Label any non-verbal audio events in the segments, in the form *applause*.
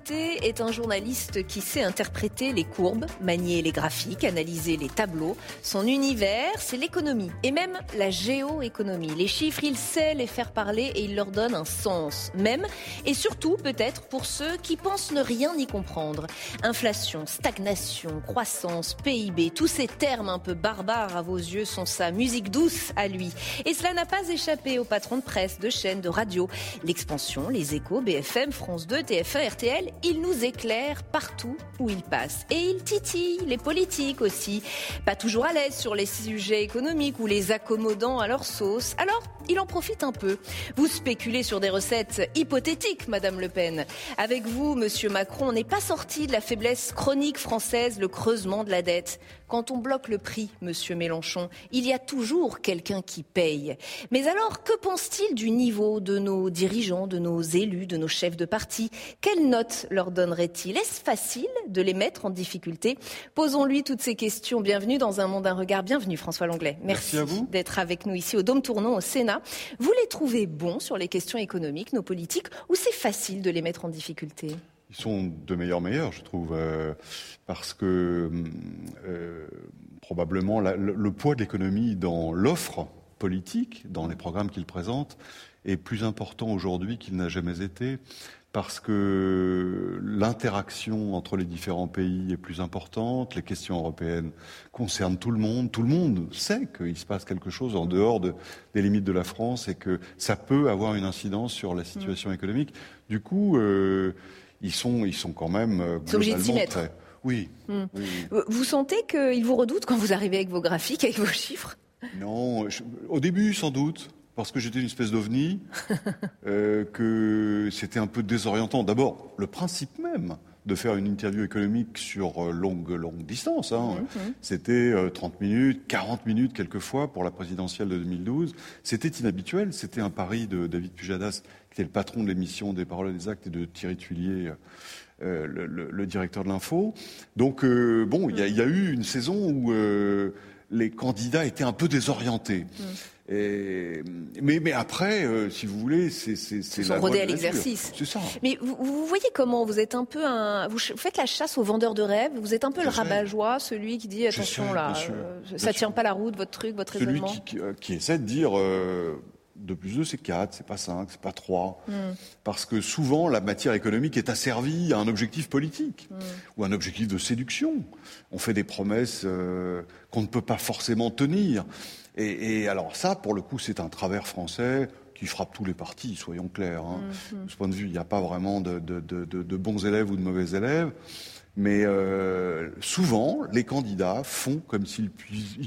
Invité est un journaliste qui sait interpréter les courbes, manier les graphiques, analyser les tableaux. Son univers, c'est l'économie et même la géoéconomie. Les chiffres, il sait les faire parler et il leur donne un sens, même et surtout peut-être pour ceux qui pensent ne rien y comprendre. Inflation, stagnation, croissance, PIB, tous ces termes un peu barbares à vos yeux sont sa musique douce à lui. Et cela n'a pas échappé aux patrons de presse, de chaînes, de radio. L'expansion, les échos, BFM, France 2, TF1, RTL, il nous éclaire partout où il passe. Et il titille les politiques aussi. Pas toujours à l'aise sur les sujets économiques ou les accommodant à leur sauce. Alors, il en profite un peu. Vous spéculez sur des recettes hypothétiques, Madame Le Pen. Avec vous, Monsieur Macron, on n'est pas sorti de la faiblesse chronique française, le creusement de la dette. Quand on bloque le prix, monsieur Mélenchon, il y a toujours quelqu'un qui paye. Mais alors, que pense-t-il du niveau de nos dirigeants, de nos élus, de nos chefs de parti? Quelle note leur donnerait-il Est-ce facile de les mettre en difficulté? Posons-lui toutes ces questions. Bienvenue dans Un monde, un regard. Bienvenue François Longlais. Merci, Merci d'être avec nous ici au Dôme Tournon au Sénat. Vous les trouvez bons sur les questions économiques, nos politiques, ou c'est facile de les mettre en difficulté? Ils sont de meilleurs meilleurs, je trouve, euh, parce que euh, probablement le, poids de l'économie dans l'offre politique, dans les programmes qu'ils présentent, est plus important aujourd'hui qu'il n'a jamais été, parce que l'interaction entre les différents pays est plus importante, les questions européennes concernent tout le monde, tout le monde sait qu'il se passe quelque chose en dehors de, des limites de la France et que ça peut avoir une incidence sur la situation économique. Du coup, euh, ils sont, ils sont quand même euh, globalement très... Oui, hmm. Vous sentez qu'ils vous redoutent quand vous arrivez avec vos graphiques, avec vos chiffres? Non, au début sans doute, parce que j'étais une espèce d'ovni, *laughs* euh, que c'était un peu désorientant. D'abord, le principe même de faire une interview économique sur euh, longue, longue distance. Hein. Mhm. C'était 30 minutes, 40 minutes quelquefois pour la présidentielle de 2012. C'était inhabituel. C'était un pari de David Pujadas qui était le patron de l'émission des Paroles et des Actes, et de Thierry Tuillier, euh, le, directeur de l'info. Donc, euh, bon, il y, a eu une saison où euh, les candidats étaient un peu désorientés. Mais, mais après, si vous voulez, c'est c'est la rodé à l'exercice. C'est ça. Mais vous, vous, voyez comment vous êtes un peu un, vous faites la chasse aux vendeurs de rêves. Vous êtes un peu le rabat-joie, celui qui dit attention là, ça tient pas la route, votre truc, votre raisonnement. Celui qui, qui, essaie de dire 2 plus 2, c'est 4, c'est pas 5, c'est pas 3. Mm. Parce que souvent, la matière économique est asservie à un objectif politique mm. ou un objectif de séduction. On fait des promesses euh, qu'on ne peut pas forcément tenir. Et, alors ça, pour le coup, c'est un travers français qui frappe tous les partis, soyons clairs. Hein. Mm, de ce point de vue, il n'y a pas vraiment de, de, bons élèves ou de mauvais élèves. Mais euh, souvent, les candidats font comme s'ils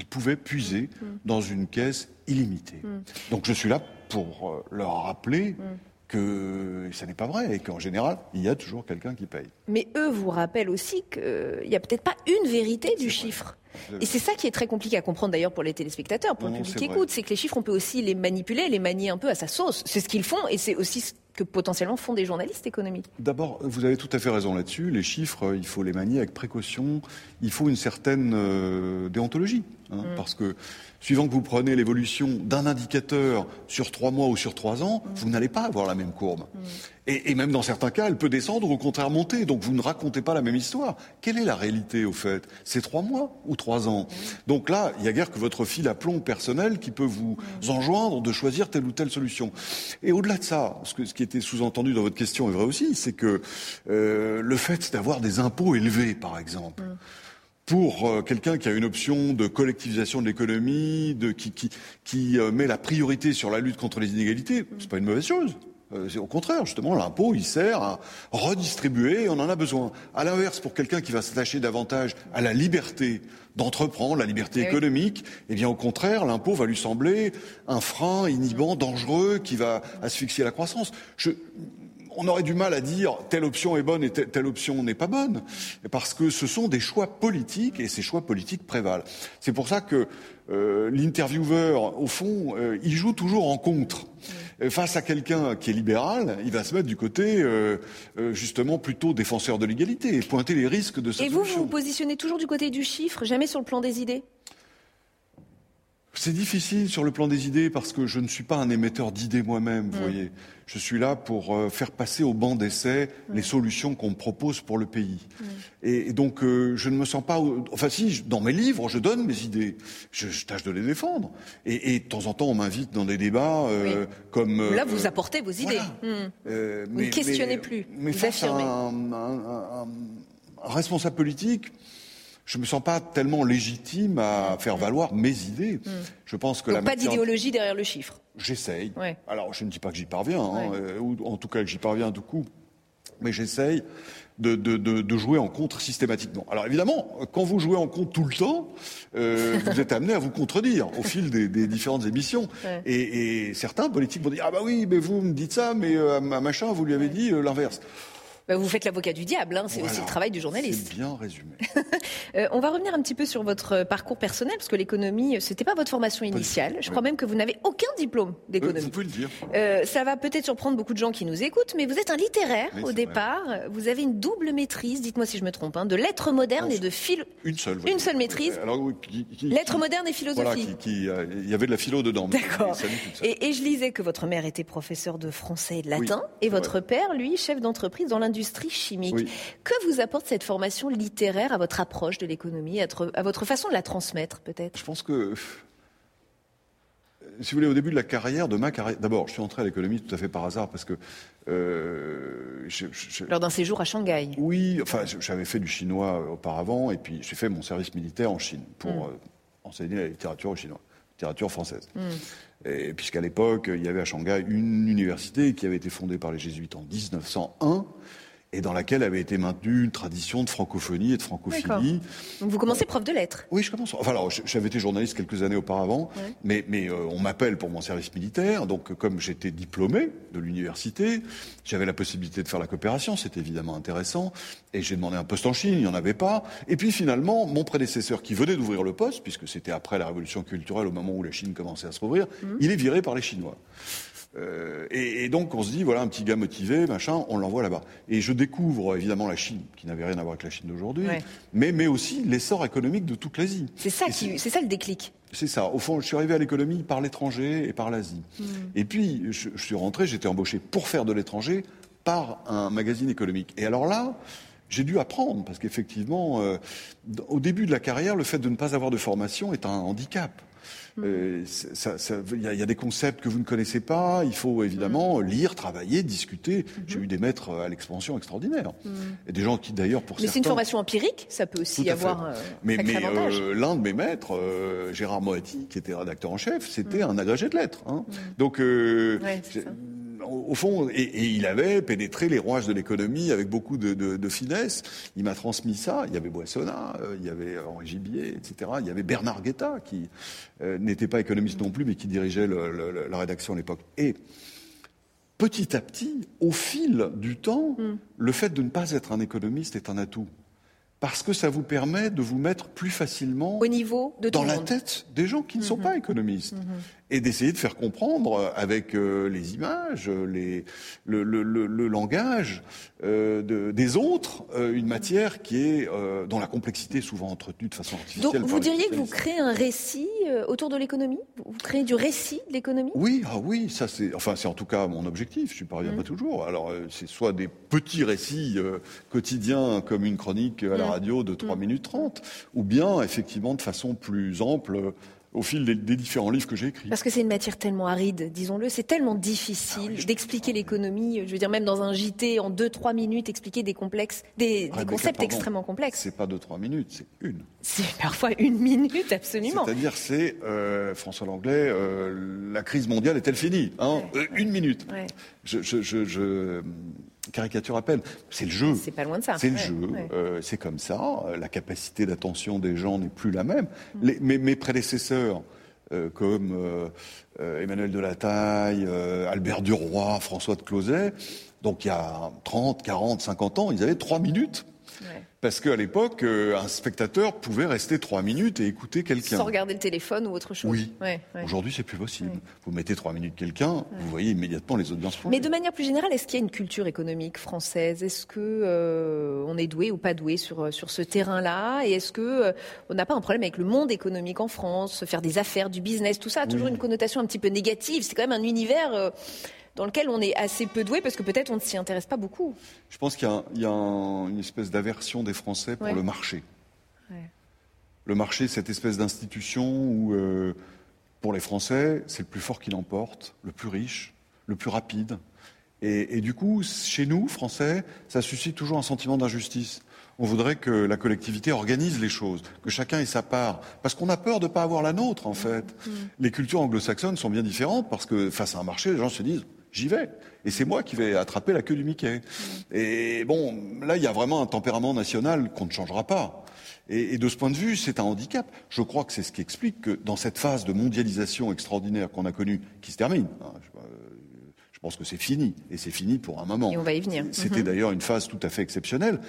pouvaient puiser dans une caisse illimité. Hmm. Donc je suis là pour euh, leur rappeler hmm. que ça n'est pas vrai et qu'en général, il y a toujours quelqu'un qui paye. Mais eux vous rappellent aussi qu'il n'y a peut-être pas une vérité du chiffre. Et c'est ça qui est très compliqué à comprendre d'ailleurs pour les téléspectateurs, pour le public qui écoute, c'est que les chiffres, on peut aussi les manipuler, les manier un peu à sa sauce. C'est ce qu'ils font et c'est aussi ce que potentiellement font des journalistes économiques. D'abord, vous avez tout à fait raison là-dessus. Les chiffres, il faut les manier avec précaution. Il faut une certaine euh, déontologie. Hein, mm. Parce que suivant que vous prenez l'évolution d'un indicateur sur trois mois ou sur trois ans, vous n'allez pas avoir la même courbe. Et, même dans certains cas, elle peut descendre ou au contraire monter. Donc vous ne racontez pas la même histoire. Quelle est la réalité au fait? C'est trois mois ou trois ans? Donc là, il y a guère que votre fil à plomb personnel qui peut vous enjoindre de choisir telle ou telle solution. Et au-delà de ça, ce, que, ce qui était sous-entendu dans votre question est vrai aussi, c'est que euh, le fait d'avoir des impôts élevés, par exemple, pour euh, quelqu'un qui a une option de collectivisation de l'économie, de, qui, qui, qui euh, met la priorité sur la lutte contre les inégalités, c'est pas une mauvaise chose. Euh, au contraire, justement, l'impôt, il sert à redistribuer, on en a besoin. À l'inverse, pour quelqu'un qui va s'attacher davantage à la liberté d'entreprendre, la liberté eh économique, eh bien, au contraire, l'impôt va lui sembler un frein inhibant, dangereux, qui va asphyxier la croissance. Je, on aurait du mal à dire telle option est bonne et telle, option n'est pas bonne, parce que ce sont des choix politiques et ces choix politiques prévalent. C'est pour ça que euh, l'intervieweur, au fond, euh, il joue toujours en contre. Face à quelqu'un qui est libéral, il va se mettre du côté, euh, justement, plutôt défenseur de l'égalité et pointer les risques de cette Et vous, vous vous positionnez toujours du côté du chiffre, jamais sur le plan des idées? C'est difficile sur le plan des idées parce que je ne suis pas un émetteur d'idées moi-même, vous mm. voyez. Je suis là pour euh, faire passer au banc d'essai mm. les solutions qu'on me propose pour le pays. Mm. Et, donc, euh, je ne me sens pas... Enfin, si, dans mes livres, je donne mes idées. Je, tâche de les défendre. Et, de temps en temps, on m'invite dans des débats euh, comme... là, vous apportez vos idées. vous ne questionnez plus. Mais vous affirmez. un responsable politique je me sens pas tellement légitime à faire valoir mes idées. Hmm. Je pense que Donc pas d'idéologie derrière le chiffre. J'essaye. Alors je ne dis pas que j'y parviens, hein, euh, ou en tout cas que j'y parviens du coup, mais j'essaye de, de, de, jouer en contre systématiquement. Alors évidemment, quand vous jouez en contre tout le temps, euh, vous êtes amené à vous contredire au fil des, des différentes émissions. Et, et, certains politiques vont dire ah bah oui, mais vous me dites ça, mais euh, à machin vous lui avez dit l'inverse. Bah, vous faites l'avocat du diable, hein, c'est aussi le travail du journaliste. C'est bien résumé. *laughs* Euh, on va revenir un petit peu sur votre parcours personnel, parce que l'économie, ce n'était pas votre formation initiale. Je crois même que vous n'avez aucun diplôme d'économie. vous pouvez le dire. Euh, ça va peut-être surprendre beaucoup de gens qui nous écoutent, mais vous êtes un littéraire au départ. Vous avez une double maîtrise, dites-moi si je me trompe, hein, de lettres modernes et de philo. Une seule. Une seule maîtrise. Alors, lettres modernes et philosophie. Voilà, il y avait de la philo dedans. D'accord. Et, et, je lisais que votre mère était professeure de français et de latin, et votre père, lui, chef d'entreprise dans l'industrie chimique. Que vous apporte cette formation littéraire à votre approche de l'économie, à votre façon de la transmettre peut-être? Je pense que si vous voulez, au début de la carrière, de ma carrière, d'abord, je suis entré à l'économie tout à fait par hasard parce que. Euh, Lors d'un séjour à Shanghai. Oui, enfin, j'avais fait du chinois auparavant et puis j'ai fait mon service militaire en Chine pour hmm. euh, enseigner la littérature au chinois, littérature française. Hmm. puisqu'à l'époque, il y avait à Shanghai une université qui avait été fondée par les jésuites en 1901 et dans laquelle avait été maintenue une tradition de francophonie et de francophilie. Donc vous commencez prof de lettres Oui, je commence. Enfin, alors, j'avais été journaliste quelques années auparavant, mais, mais euh, on m'appelle pour mon service militaire. Donc, comme j'étais diplômé de l'université, j'avais la possibilité de faire la coopération. C'était évidemment intéressant. Et j'ai demandé un poste en Chine, il n'y en avait pas. Et puis finalement, mon prédécesseur qui venait d'ouvrir le poste, puisque c'était après la révolution culturelle, au moment où la Chine commençait à se rouvrir, mmh. il est viré par les Chinois. Euh, et, donc on se dit voilà un petit gars motivé machin on l'envoie là-bas. Et je découvre évidemment la Chine qui n'avait rien à voir avec la Chine d'aujourd'hui mais mais aussi l'essor économique de toute l'Asie. C'est ça qui c'est ça le déclic. C'est ça. Au fond je suis arrivé à l'économie par l'étranger et par l'Asie. Hmm. et puis je, je suis rentré j'étais embauché pour faire de l'étranger par un magazine économique. Et alors là j'ai dû apprendre parce qu'effectivement, euh, au début de la carrière, le fait de ne pas avoir de formation est un handicap. Il euh, y, a des concepts que vous ne connaissez pas. Il faut évidemment mm. lire, travailler, discuter. Mm-hmm. J'ai eu des maîtres à l'expansion extraordinaires. Mm. Et des gens qui d'ailleurs pour Mais c'est une formation empirique, ça peut aussi avoir. Euh, mais, mais euh, l'un de mes maîtres, Gérard Moati, qui était rédacteur en chef, c'était mm. un agrégé de lettres. Hein. Donc au fond, et, il avait pénétré les rouages de l'économie avec beaucoup de, finesse. Il m'a transmis ça. Il y avait Boissonnat, euh, il y avait Henri Gibier, etc. Il y avait Bernard Guetta, qui euh, n'était pas économiste non plus, mais qui dirigeait la rédaction à l'époque. Et petit à petit, au fil du temps, mm. le fait de ne pas être un économiste est un atout parce que ça vous permet de vous mettre plus facilement au niveau de dans la tête des gens qui ne sont mhm. pas économistes mhm. Et d'essayer de faire comprendre avec euh, les images, les, le, le, le, langage euh, de, des autres euh, une matière qui est dont la complexité est souvent entretenue de façon artificielle. Donc vous diriez que vous créez un récit autour de l'économie? Vous créez du récit de l'économie? Oui, ah oui, ça c'est enfin c'est en tout cas mon objectif. Je ne parviens pas toujours. Alors c'est soit des petits récits quotidiens comme une chronique à la radio de 3 mm. minutes 30, ou bien effectivement de façon plus ample au fil des, différents livres que j'ai écrits. Parce que c'est une matière tellement aride, disons-le, c'est tellement difficile ah d'expliquer l'économie, je veux dire même dans un JT en 2-3 minutes, expliquer des complexes, des, ah, concepts extrêmement complexes. C'est pas 2-3 minutes, c'est une. C'est parfois une minute, absolument. C'est-à-dire, c'est, euh, François Langlais, euh, la crise mondiale est-elle finie hein? Euh, Une minute. je, je caricature à peine. C'est le jeu. C'est pas loin de ça. C'est le jeu. Euh, c'est comme ça. La capacité d'attention des gens n'est plus la même. Mes, prédécesseurs, euh, comme euh, Emmanuel Delataille, Albert Duroy, François de Closet, donc il y a 30, 40, 50 ans, ils avaient trois minutes Parce qu'à l'époque, euh, un spectateur pouvait rester trois minutes et écouter quelqu'un. Sans regarder le téléphone ou autre chose. Oui. Aujourd'hui, c'est plus possible. Vous mettez trois minutes quelqu'un, vous voyez immédiatement les audiences. Mais de manière plus générale, est-ce qu'il y a une culture économique française? Est-ce que euh, on est doué ou pas doué sur sur ce terrain-là? Et est-ce que euh, on n'a pas un problème avec le monde économique en France, faire des affaires, du business, tout ça a toujours une connotation un petit peu négative. C'est quand même un univers dans lequel on est assez peu doué parce que peut-être on ne s'y intéresse pas beaucoup. Je pense qu'il y a, une espèce d'aversion des Français pour le marché. Le marché, cette espèce d'institution où, euh, pour les Français, c'est le plus fort qui l'emporte, le plus riche, le plus rapide. Et, du coup, chez nous, Français, ça suscite toujours un sentiment d'injustice. On voudrait que la collectivité organise les choses, que chacun ait sa part, parce qu'on a peur de ne pas avoir la nôtre, en fait. Mm. Les cultures anglo-saxonnes sont bien différentes, parce que face à un marché, les gens se disent j'y vais. Et c'est moi qui vais attraper la queue du Mickey. Mm. Et bon, là, il y a vraiment un tempérament national qu'on ne changera pas. Et, de ce point de vue, c'est un handicap. Je crois que c'est ce qui explique que dans cette phase de mondialisation extraordinaire qu'on a connue, qui se termine, hein, je, pense que c'est fini, et c'est fini pour un moment. Et on va y venir. C'était mm-hmm. d'ailleurs une phase tout à fait exceptionnelle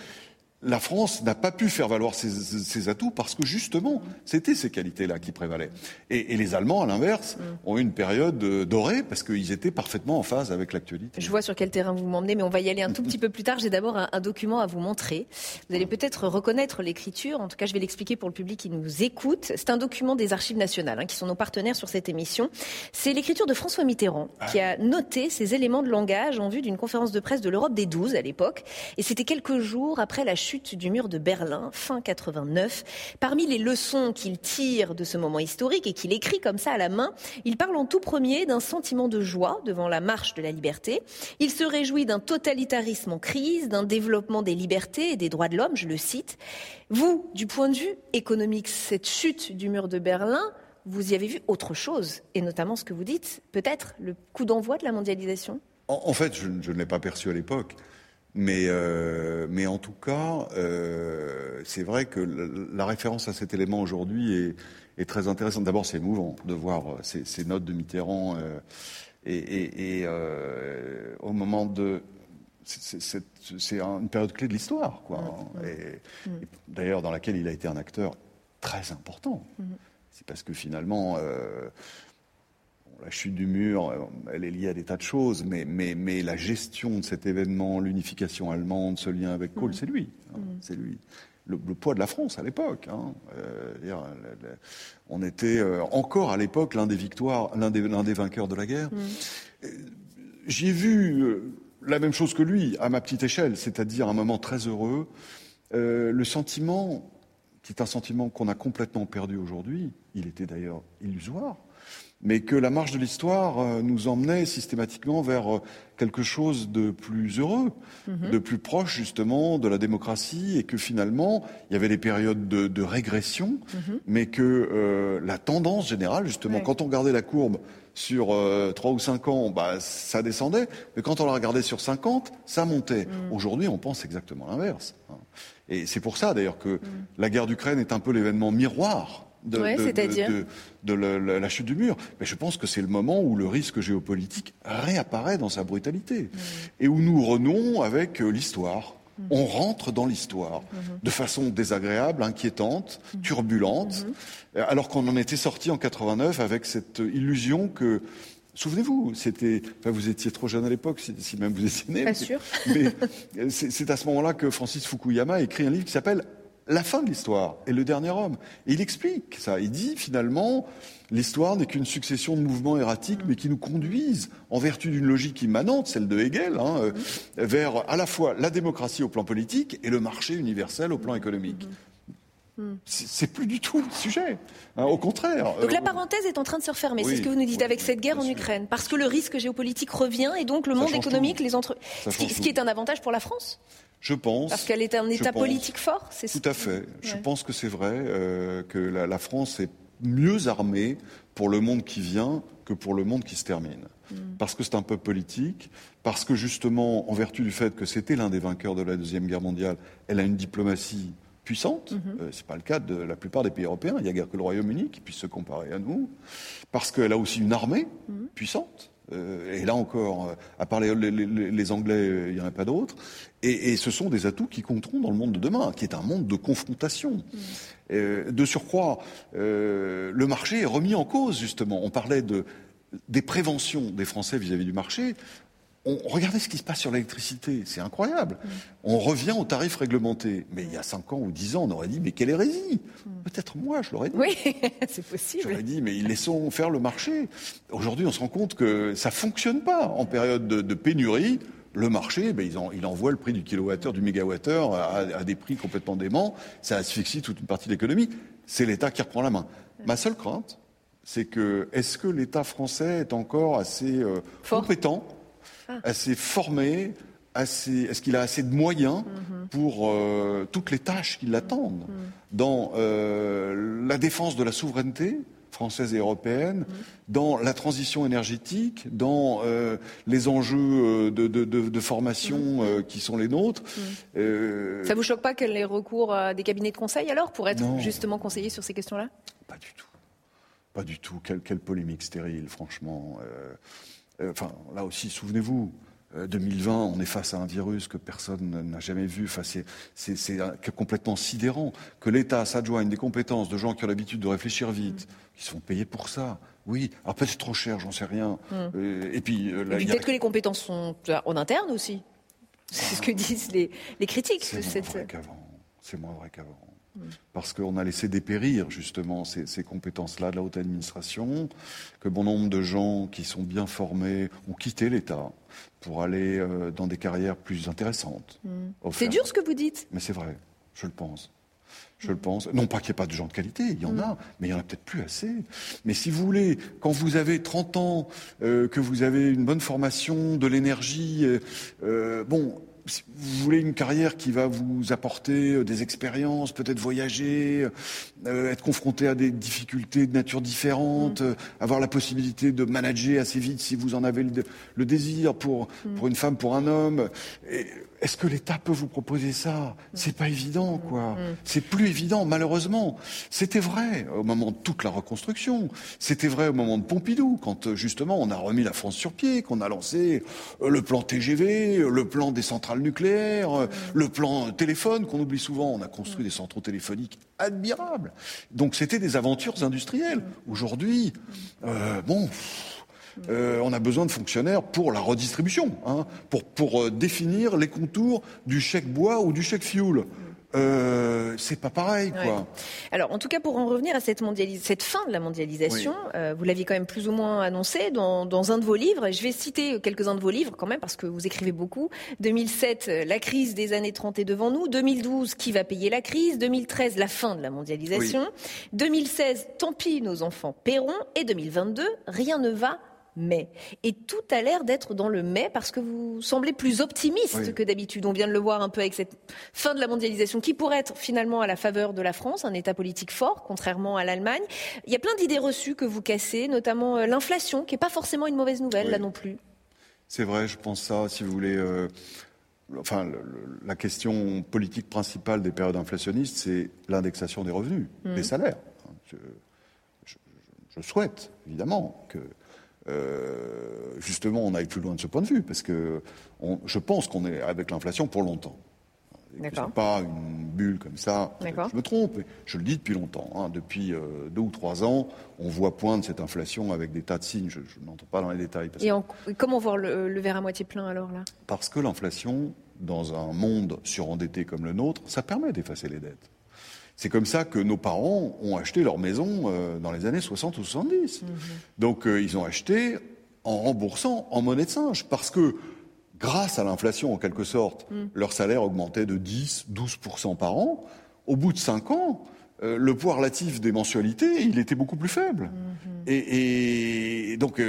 la France n'a pas pu faire valoir ses, atouts parce que justement, c'était ces qualités-là qui prévalaient. Et, les Allemands, à l'inverse, mm. ont eu une période euh, dorée parce qu'ils étaient parfaitement en phase avec l'actualité. Je vois sur quel terrain vous m'emmenez, mais on va y aller un tout petit peu plus tard. J'ai d'abord un, document à vous montrer. Vous allez peut-être reconnaître l'écriture. En tout cas, je vais l'expliquer pour le public qui nous écoute. C'est un document des Archives nationales, hein, qui sont nos partenaires sur cette émission. C'est l'écriture de François Mitterrand, ah. qui a noté ces éléments de langage en vue d'une conférence de presse de l'Europe des 12 à l'époque. Et c'était quelques jours après la chute du mur de Berlin, fin 89. Parmi les leçons qu'il tire de ce moment historique et qu'il écrit comme ça à la main, il parle en tout premier d'un sentiment de joie devant la marche de la liberté. Il se réjouit d'un totalitarisme en crise, d'un développement des libertés et des droits de l'homme, je le cite. Vous, du point de vue économique, cette chute du mur de Berlin, vous y avez vu autre chose, et notamment ce que vous dites, peut-être le coup d'envoi de la mondialisation? En, fait, je, je ne l'ai pas perçu à l'époque. Mais, euh, mais en tout cas, euh, c'est vrai que la référence à cet élément aujourd'hui est, est, très intéressante. D'abord, c'est émouvant de voir ces, ces, notes de Mitterrand euh, et, et, et au moment de c'est une période clé de l'histoire, quoi. Mmh, mmh. Et, mmh. D'ailleurs, dans laquelle il a été un acteur très important. C'est parce que finalement, euh, la chute du mur, euh, elle est liée à des tas de choses, mais, mais, mais la gestion de cet événement, l'unification allemande, ce lien avec Kohl, mm. c'est lui. Hein, mm. C'est lui. Le, poids de la France à l'époque. Hein, euh, on était euh, encore à l'époque l'un des victoires, l'un des, des, vainqueurs de la guerre. Mm. J'ai vu la même chose que lui à ma petite échelle, c'est-à-dire un moment très heureux. le sentiment, qui est un sentiment qu'on a complètement perdu aujourd'hui, il était d'ailleurs illusoire, mais que la marche de l'histoire euh, nous emmenait systématiquement vers euh, quelque chose de plus heureux, mhm. de plus proche justement de la démocratie, et que finalement il y avait des périodes de, régression, mhm. mais que euh, la tendance générale, justement, quand on regardait la courbe sur trois ou cinq ans, bah, ça descendait, mais quand on la regardait sur 50, ça montait. Mhm. Aujourd'hui, on pense exactement l'inverse. Hein. Et c'est pour ça d'ailleurs que la guerre d'Ukraine est un peu l'événement miroir de, la chute du mur. Mais je pense que c'est le moment où le risque géopolitique réapparaît dans sa brutalité et où nous renouons avec euh, l'histoire. Mm. On rentre dans l'histoire mm-hmm. de façon désagréable, inquiétante, mm. turbulente, mm-hmm. alors qu'on en était sorti en 89 avec cette illusion que Souvenez-vous, c'était, vous étiez trop jeune à l'époque, si, même vous étiez né. Pas sûr. *laughs* Mais c'est à ce moment-là que Francis Fukuyama écrit un livre qui s'appelle la fin de l'histoire et le dernier homme. Et il explique ça. Il dit finalement, l'histoire n'est qu'une succession de mouvements erratiques, mais qui nous conduisent, en vertu d'une logique immanente, celle de Hegel, hein, euh, vers à la fois la démocratie au plan politique et le marché universel au plan économique. C'est plus du tout le sujet. Hein, au contraire. Donc la parenthèse est en train de se refermer. c'est ce que vous nous dites avec cette guerre en Ukraine, parce que le risque géopolitique revient et donc le monde économique, les entre, ce qui, est un avantage pour la France. Je pense. Parce qu'elle est un État politique fort, c'est Tout à fait. Je pense que c'est vrai euh, que la, France est mieux armée pour le monde qui vient que pour le monde qui se termine. Mm. Parce que c'est un peuple politique, parce que justement, en vertu du fait que c'était l'un des vainqueurs de la Deuxième Guerre mondiale, elle a une diplomatie puissante. Ce mm-hmm. euh, c'est pas le cas de la plupart des pays européens. Il n'y a guère que le Royaume-Uni qui puisse se comparer à nous. Parce qu'elle a aussi une armée mm. puissante. et là encore, à part les, les, Anglais, il n'y en a pas d'autres. Et, ce sont des atouts qui compteront dans le monde de demain, qui est un monde de confrontation. Mm. de surcroît, le marché est remis en cause, justement. On parlait de, des préventions des Français vis-à-vis du marché. On, regardez ce qui se passe sur l'électricité, c'est incroyable. Mm. On revient aux tarifs réglementés. Mais il y a 5 ans ou 10 ans, on aurait dit, mais quelle hérésie mm. Peut-être moi, je l'aurais dit. Oui, *laughs* c'est possible. J'aurais dit, mais laissons faire le marché. Aujourd'hui, on se rend compte que ça fonctionne pas. En période de, pénurie, le marché, ben, il envoie le prix du kilowattheure, du mégawattheure à, à des prix complètement déments. Ça asphyxie toute une partie de l'économie. C'est l'État qui reprend la main. Ma seule crainte, c'est que est-ce que l'État français est encore assez euh, compétent. Assez formé, assez, est-ce qu'il a assez de moyens mhm. pour euh, toutes les tâches qui l'attendent mhm. dans euh, la défense de la souveraineté française et européenne, mhm. dans la transition énergétique, dans les enjeux de, formation qui sont les nôtres. Ça vous choque pas qu'elle ait recours à des cabinets de conseil alors pour être justement conseiller sur ces questions-là? Pas du tout. Pas du tout. Quelle, polémique stérile, franchement. Euh, euh, enfin, là aussi, souvenez-vous, 2020, euh, on est face à un virus que personne n'a jamais vu. Enfin, c'est complètement sidérant que l'État s'adjoigne des compétences de gens qui ont l'habitude de réfléchir vite, qui sont payés pour ça. Oui, alors peut-être trop cher, j'en sais rien. Hmm. et puis, peut-être que les compétences sont en interne aussi. C'est ce que disent les, critiques. C'est moins vrai qu'avant. C'est moins vrai qu'avant parce qu'on a laissé dépérir justement ces, compétences-là de la haute administration, que bon nombre de gens qui sont bien formés ont quitté l'État pour aller euh, dans des carrières plus intéressantes. Mm. C'est dur ce que vous dites. Mais c'est vrai, je le pense. Je le pense. Non pas qu'il n'y ait pas de gens de qualité, il y en mm. a, mais il n'y en a peut-être plus assez. Mais si vous voulez, quand vous avez 30 ans, euh, que vous avez une bonne formation, de l'énergie, euh, bon, vous voulez une carrière qui va vous apporter euh, des expériences, peut-être voyager, euh, être confronté à des difficultés de nature différente, mm. euh, avoir la possibilité de manager assez vite si vous en avez le, désir pour, mm. pour une femme, pour un homme. Est-ce que l'État peut vous proposer ça? C'est pas évident, quoi. Mm. C'est plus évident, malheureusement. C'était vrai au moment de toute la reconstruction. C'était vrai au moment de Pompidou, quand justement on a remis la France sur pied, qu'on a lancé le plan TGV, le plan des centrales nucléaires, mm. le plan téléphone qu'on oublie souvent. On a construit mm. des centraux téléphoniques admirables. Donc c'était des aventures industrielles. Aujourd'hui, euh, bon. Euh, on a besoin de fonctionnaires pour la redistribution, hein, pour, pour euh, définir les contours du chèque bois ou du chèque fuel. Euh, c'est pas pareil, quoi. Alors, en tout cas, pour en revenir à cette, cette fin de la mondialisation, vous l'aviez quand même plus ou moins annoncé dans, dans, un de vos livres. Je vais citer quelques-uns de vos livres quand même parce que vous écrivez beaucoup. 2007, la crise des années 30 est devant nous. 2012, qui va payer la crise 2013, la fin de la mondialisation. 2016, tant pis, nos enfants paieront. Et 2022, rien ne va mais. Et tout a l'air d'être dans le mais parce que vous semblez plus optimiste que d'habitude. On vient de le voir un peu avec cette fin de la mondialisation qui pourrait être finalement à la faveur de la France, un État politique fort, contrairement à l'Allemagne. Il y a plein d'idées reçues que vous cassez, notamment euh, l'inflation, qui n'est pas forcément une mauvaise nouvelle, là non plus. C'est vrai, je pense ça, si vous voulez. Euh, enfin, la question politique principale des périodes inflationnistes, c'est l'indexation des revenus, mmh. des salaires. je souhaite, évidemment, que euh, justement, on aille plus loin de ce point de vue, parce que je pense qu'on est avec l'inflation pour longtemps. n'est pas une bulle comme ça. Je me trompe. Je le dis depuis longtemps. Hein. Depuis euh, deux ou trois ans, on voit poindre cette inflation avec des tas de signes. Je, n'entends pas dans les détails. Et comment voir le, le, verre à moitié plein alors là? Parce que l'inflation, dans un monde surendetté comme le nôtre, ça permet d'effacer les dettes. C'est comme ça que nos parents ont acheté leur maison euh, dans les années 60 ou 70. Mhm. Donc euh, ils ont acheté en remboursant en monnaie de singe, parce que grâce à l'inflation, en quelque sorte, mhm. leur salaire augmentait de 10, 12% par an. Au bout de 5 ans, euh, le poids relatif des mensualités, il était beaucoup plus faible. Mhm. et, donc,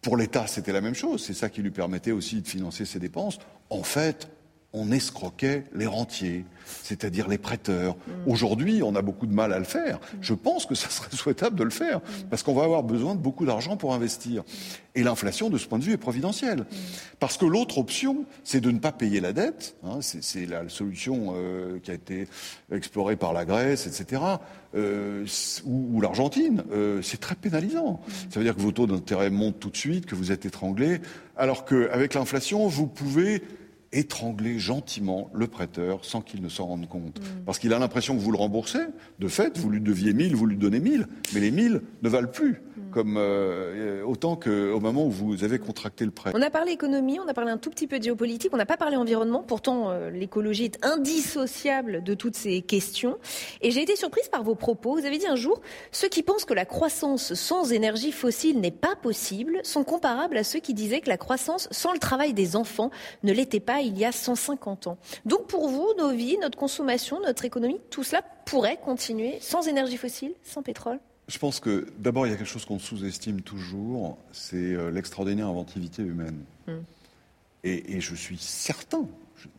pour l'État, c'était la même chose. C'est ça qui lui permettait aussi de financer ses dépenses. En fait, on escroquait les rentiers, c'est-à-dire les prêteurs. Mm. Aujourd'hui, on a beaucoup de mal à le faire. Mm. Je pense que ça serait *laughs* souhaitable de le faire, mm. parce qu'on va avoir besoin de beaucoup d'argent pour investir. Et l'inflation, de ce point de vue, est providentielle. Parce que l'autre option, c'est de ne pas payer la dette. Hein, c'est la solution euh, qui a été explorée par la Grèce, etc., euh, ou, l'Argentine. Euh, c'est très pénalisant. Ça veut dire que vos taux d'intérêt montent tout de suite, que vous êtes étranglé, alors qu'avec l'inflation, vous pouvez étrangler gentiment le prêteur sans qu'il ne s'en rende compte. Mm. Parce qu'il a l'impression que vous le remboursez. De fait, vous lui deviez 1000, vous lui donnez 1000, mais les 1000 ne valent plus, mm. comme euh, autant qu'au moment où vous avez contracté le prêt. On a parlé économie, on a parlé un tout petit peu de géopolitique, on n'a pas parlé environnement. Pourtant, euh, l'écologie est indissociable de toutes ces questions. Et j'ai été surprise par vos propos. Vous avez dit un jour, ceux qui pensent que la croissance sans énergie fossile n'est pas possible sont comparables à ceux qui disaient que la croissance sans le travail des enfants ne l'était pas il y a 150 ans. Donc pour vous, nos vies, notre consommation, notre économie, tout cela pourrait continuer sans énergie fossile, sans pétrole? Je pense que d'abord, il y a quelque chose qu'on sous-estime toujours, c'est euh, l'extraordinaire inventivité humaine. Hmm. et, je suis certain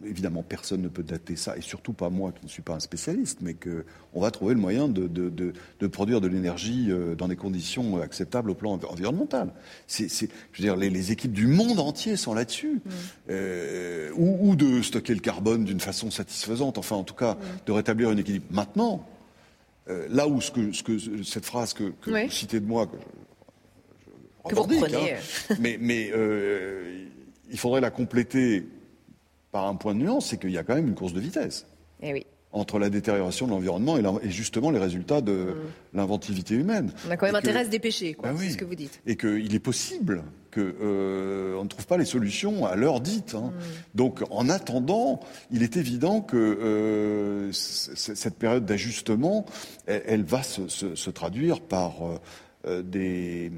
évidemment, personne ne peut dater ça, et surtout pas moi qui ne suis pas un spécialiste, mais qu'on va trouver le moyen de, produire de l'énergie euh, dans des conditions acceptables au plan environnemental. C'est, je veux dire, les, équipes du monde entier sont là-dessus. Mm. Euh, ou, de stocker le carbone d'une façon satisfaisante, enfin, en tout cas, mm. de rétablir une équilibre. Maintenant, euh, là où ce que, ce que, cette phrase que, vous citez de moi, que, vous reprenez. Hein, mais, mais il faudrait la compléter par un point de nuance, c'est qu'il y a quand même une course de vitesse. Eh entre la détérioration de l'environnement et, justement les résultats de mm. l'inventivité humaine. On a quand même intérêt à se dépêcher, quoi, ben c'est ce que vous dites. Et qu'il est possible qu'on euh, ne trouve pas les solutions à l'heure dite. Hein. Mm. Donc, en attendant, il est évident que euh, cette période d'ajustement, elle, va se, traduire par euh, des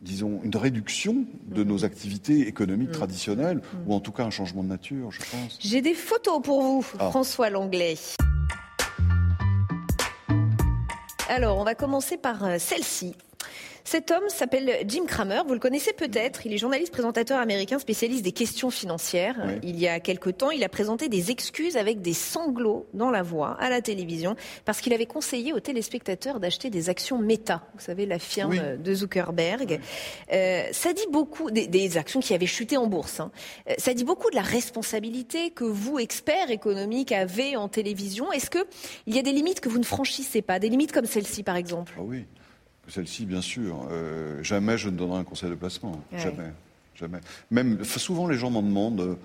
disons, une réduction de nos activités économiques mm. traditionnelles, mm. ou en tout cas un changement de nature, je pense. J'ai des photos pour vous, ah. François Langlais. Alors, on va commencer par euh, celle-ci. Cet homme s'appelle Jim Cramer, vous le connaissez peut-être, il est journaliste présentateur américain spécialiste des questions financières. Il y a quelque temps, il a présenté des excuses avec des sanglots dans la voix à la télévision parce qu'il avait conseillé aux téléspectateurs d'acheter des actions Meta, vous savez, la firme de Zuckerberg. Euh, ça dit beaucoup, des, actions qui avaient chuté en bourse, hein. euh, ça dit beaucoup de la responsabilité que vous, experts économiques, avez en télévision. Est-ce qu'il y a des limites que vous ne franchissez pas, des limites comme celle-ci par exemple? Ah oui. Celle-ci, bien sûr. Euh, jamais je ne donnerai un conseil de placement. Jamais. Jamais. Même, souvent, les gens m'en demandent.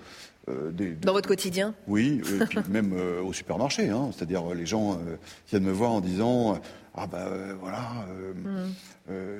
Euh, des, Dans votre quotidien? Oui, et puis *laughs* même euh, au supermarché. Hein. C'est-à-dire, les gens viennent me voir en disant Ah ben voilà, mm.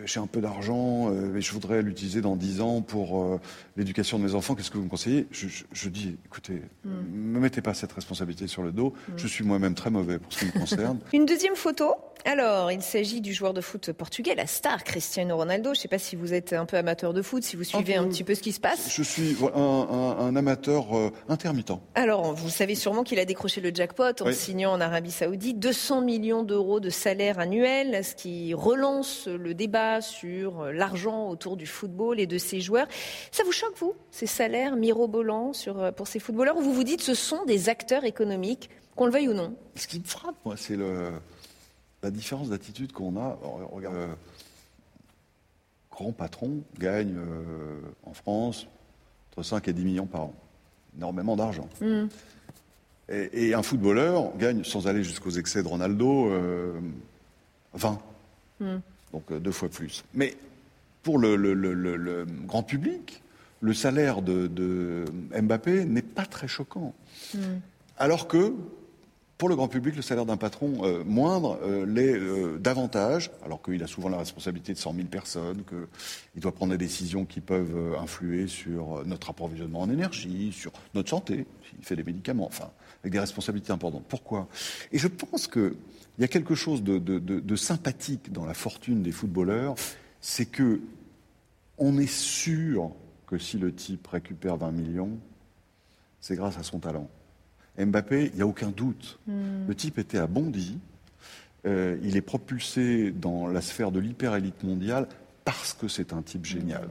J'ai un peu d'argent, mais je voudrais l'utiliser dans 10 ans pour l'éducation de mes enfants. Qu'est-ce que vous me conseillez? Je, dis Écoutez, ne mm. me mettez pas cette responsabilité sur le dos. Mm. Je suis moi-même très mauvais pour ce qui me concerne. *laughs* Une deuxième photo alors, il s'agit du joueur de foot portugais, la star Cristiano Ronaldo. Je ne sais pas si vous êtes un peu amateur de foot, si vous suivez un, petit peu ce qui se passe. Je suis un, amateur euh, intermittent. Alors, vous savez sûrement qu'il a décroché le jackpot en signant en Arabie Saoudite 200 millions d'euros de salaire annuel, ce qui relance le débat sur l'argent autour du football et de ses joueurs. Ça vous choque, vous, ces salaires mirobolants sur, pour ces footballeurs, ou vous vous dites ce sont des acteurs économiques, qu'on le veuille ou non? Ce qui me frappe, moi, c'est le la différence d'attitude qu'on a. Regarde, euh, grand patron gagne euh, en France entre 5 et 10 millions par an. Énormément d'argent. Mm. Et, un footballeur gagne, sans aller jusqu'aux excès de Ronaldo, 20. Euh, mm. Donc deux fois plus. Mais pour le, grand public, le salaire de, Mbappé n'est pas très choquant. Mm. Alors que pour le grand public, le salaire d'un patron euh, moindre euh, l'est euh, davantage, alors qu'il a souvent la responsabilité de 100 000 personnes, qu'il doit prendre des décisions qui peuvent influer sur notre approvisionnement en énergie, sur notre santé, s'il fait des médicaments, enfin, avec des responsabilités importantes. Pourquoi? Et je pense qu'il y a quelque chose de, de, sympathique dans la fortune des footballeurs, c'est que on est sûr que si le type récupère 20 millions, c'est grâce à son talent. Mbappé, il n'y a aucun doute. Hmm. Le type était à Bondy. Euh, il est propulsé dans la sphère de l'hyper-élite mondiale parce que c'est un type génial.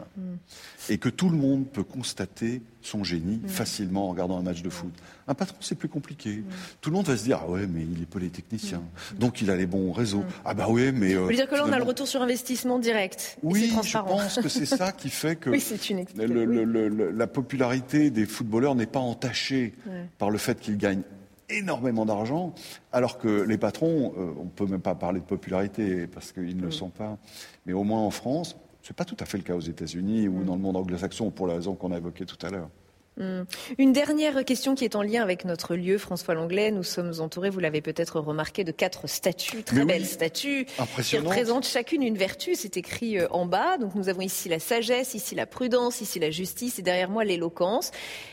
Et que tout le monde peut constater son génie facilement en regardant un match de foot. Un patron, c'est plus compliqué. Tout le monde va se dire, ah ouais, mais il est polytechnicien. Donc il a les bons réseaux. Ah bah ouais, mais... Voulez dire que là, on a le retour sur investissement direct. Oui, je pense que c'est ça qui fait *laughs* que oui, une la popularité des footballeurs n'est pas entachée par le fait qu'ils gagnent énormément d'argent, alors que les patrons, euh, on ne peut même pas parler de popularité parce qu'ils ne le mm. sont pas, mais au moins en France, ce n'est pas tout à fait le cas aux États-Unis ou mm. dans le monde anglo-saxon pour la raison qu'on a évoquée tout à l'heure. Hmm. Une dernière question qui est en lien avec notre lieu, François Langlais. Nous sommes entourés, vous l'avez peut-être remarqué, de quatre statues, très belles statues, qui représentent chacune une vertu. C'est écrit euh, en bas. Donc nous avons ici la sagesse, ici la prudence, ici la justice et derrière moi l'éloquence.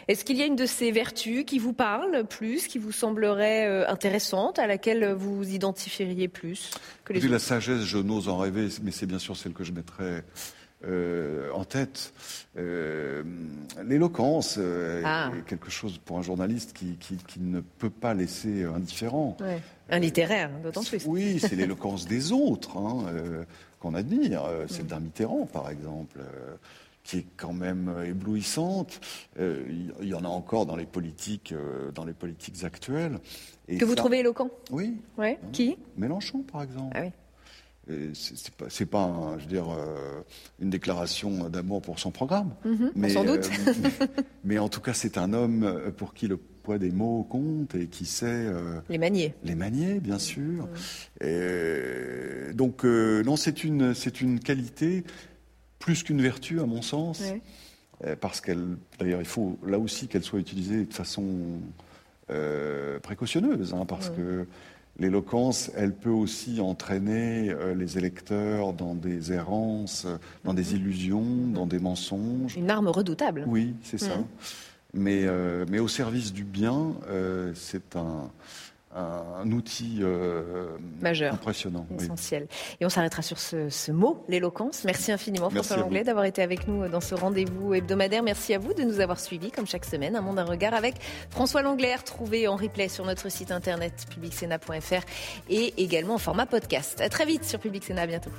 Est-ce qu'il y a une de ces vertus qui vous parle plus, qui vous semblerait euh, intéressante, à laquelle vous vous identifieriez plus que les La sagesse, je n'ose en rêver, mais c'est bien sûr celle que je mettrais euh, en tête. Euh, l'éloquence euh, ah. est quelque chose pour un journaliste qui, ne peut pas laisser indifférent. Un littéraire, d'autant plus. Oui, c'est *laughs* l'éloquence des autres hein, qu'on admire. Celle d'un Mitterrand, par exemple qui est quand même éblouissante. Il y en a encore dans les politiques, dans les politiques actuelles. que vous trouvez éloquent? Oui. Ouais. Qui? Mélenchon, par exemple. Ah oui. C'est pas, pas je veux dire, euh, une déclaration d'amour pour son programme. Mhm, mais, sans doute. Euh, *laughs* mais, en tout cas, c'est un homme pour qui le poids des mots compte et qui sait euh, les manier. Les manier, bien sûr. Et, donc, non, c'est une, c'est une qualité plus qu'une vertu, à mon sens, parce qu'elle, d'ailleurs, il faut là aussi qu'elle soit utilisée de façon précautionneuse, hein, parce que L'éloquence, elle peut aussi entraîner euh, les électeurs dans des errances, dans des illusions, dans des mensonges. Une arme redoutable. Oui, c'est ça. Mm. Mais, euh, mais au service du bien, euh, c'est un, un outil euh, majeur, impressionnant, essentiel. Et on s'arrêtera sur ce, mot, l'éloquence. Merci infiniment François Langlais d'avoir été avec nous dans ce rendez-vous hebdomadaire. Merci à vous de nous avoir suivis comme chaque semaine. Un monde un regard avec François Langlais, retrouvé en replay sur notre site internet publicsena.fr et également en format podcast. À très vite sur Public Sénat, à bientôt.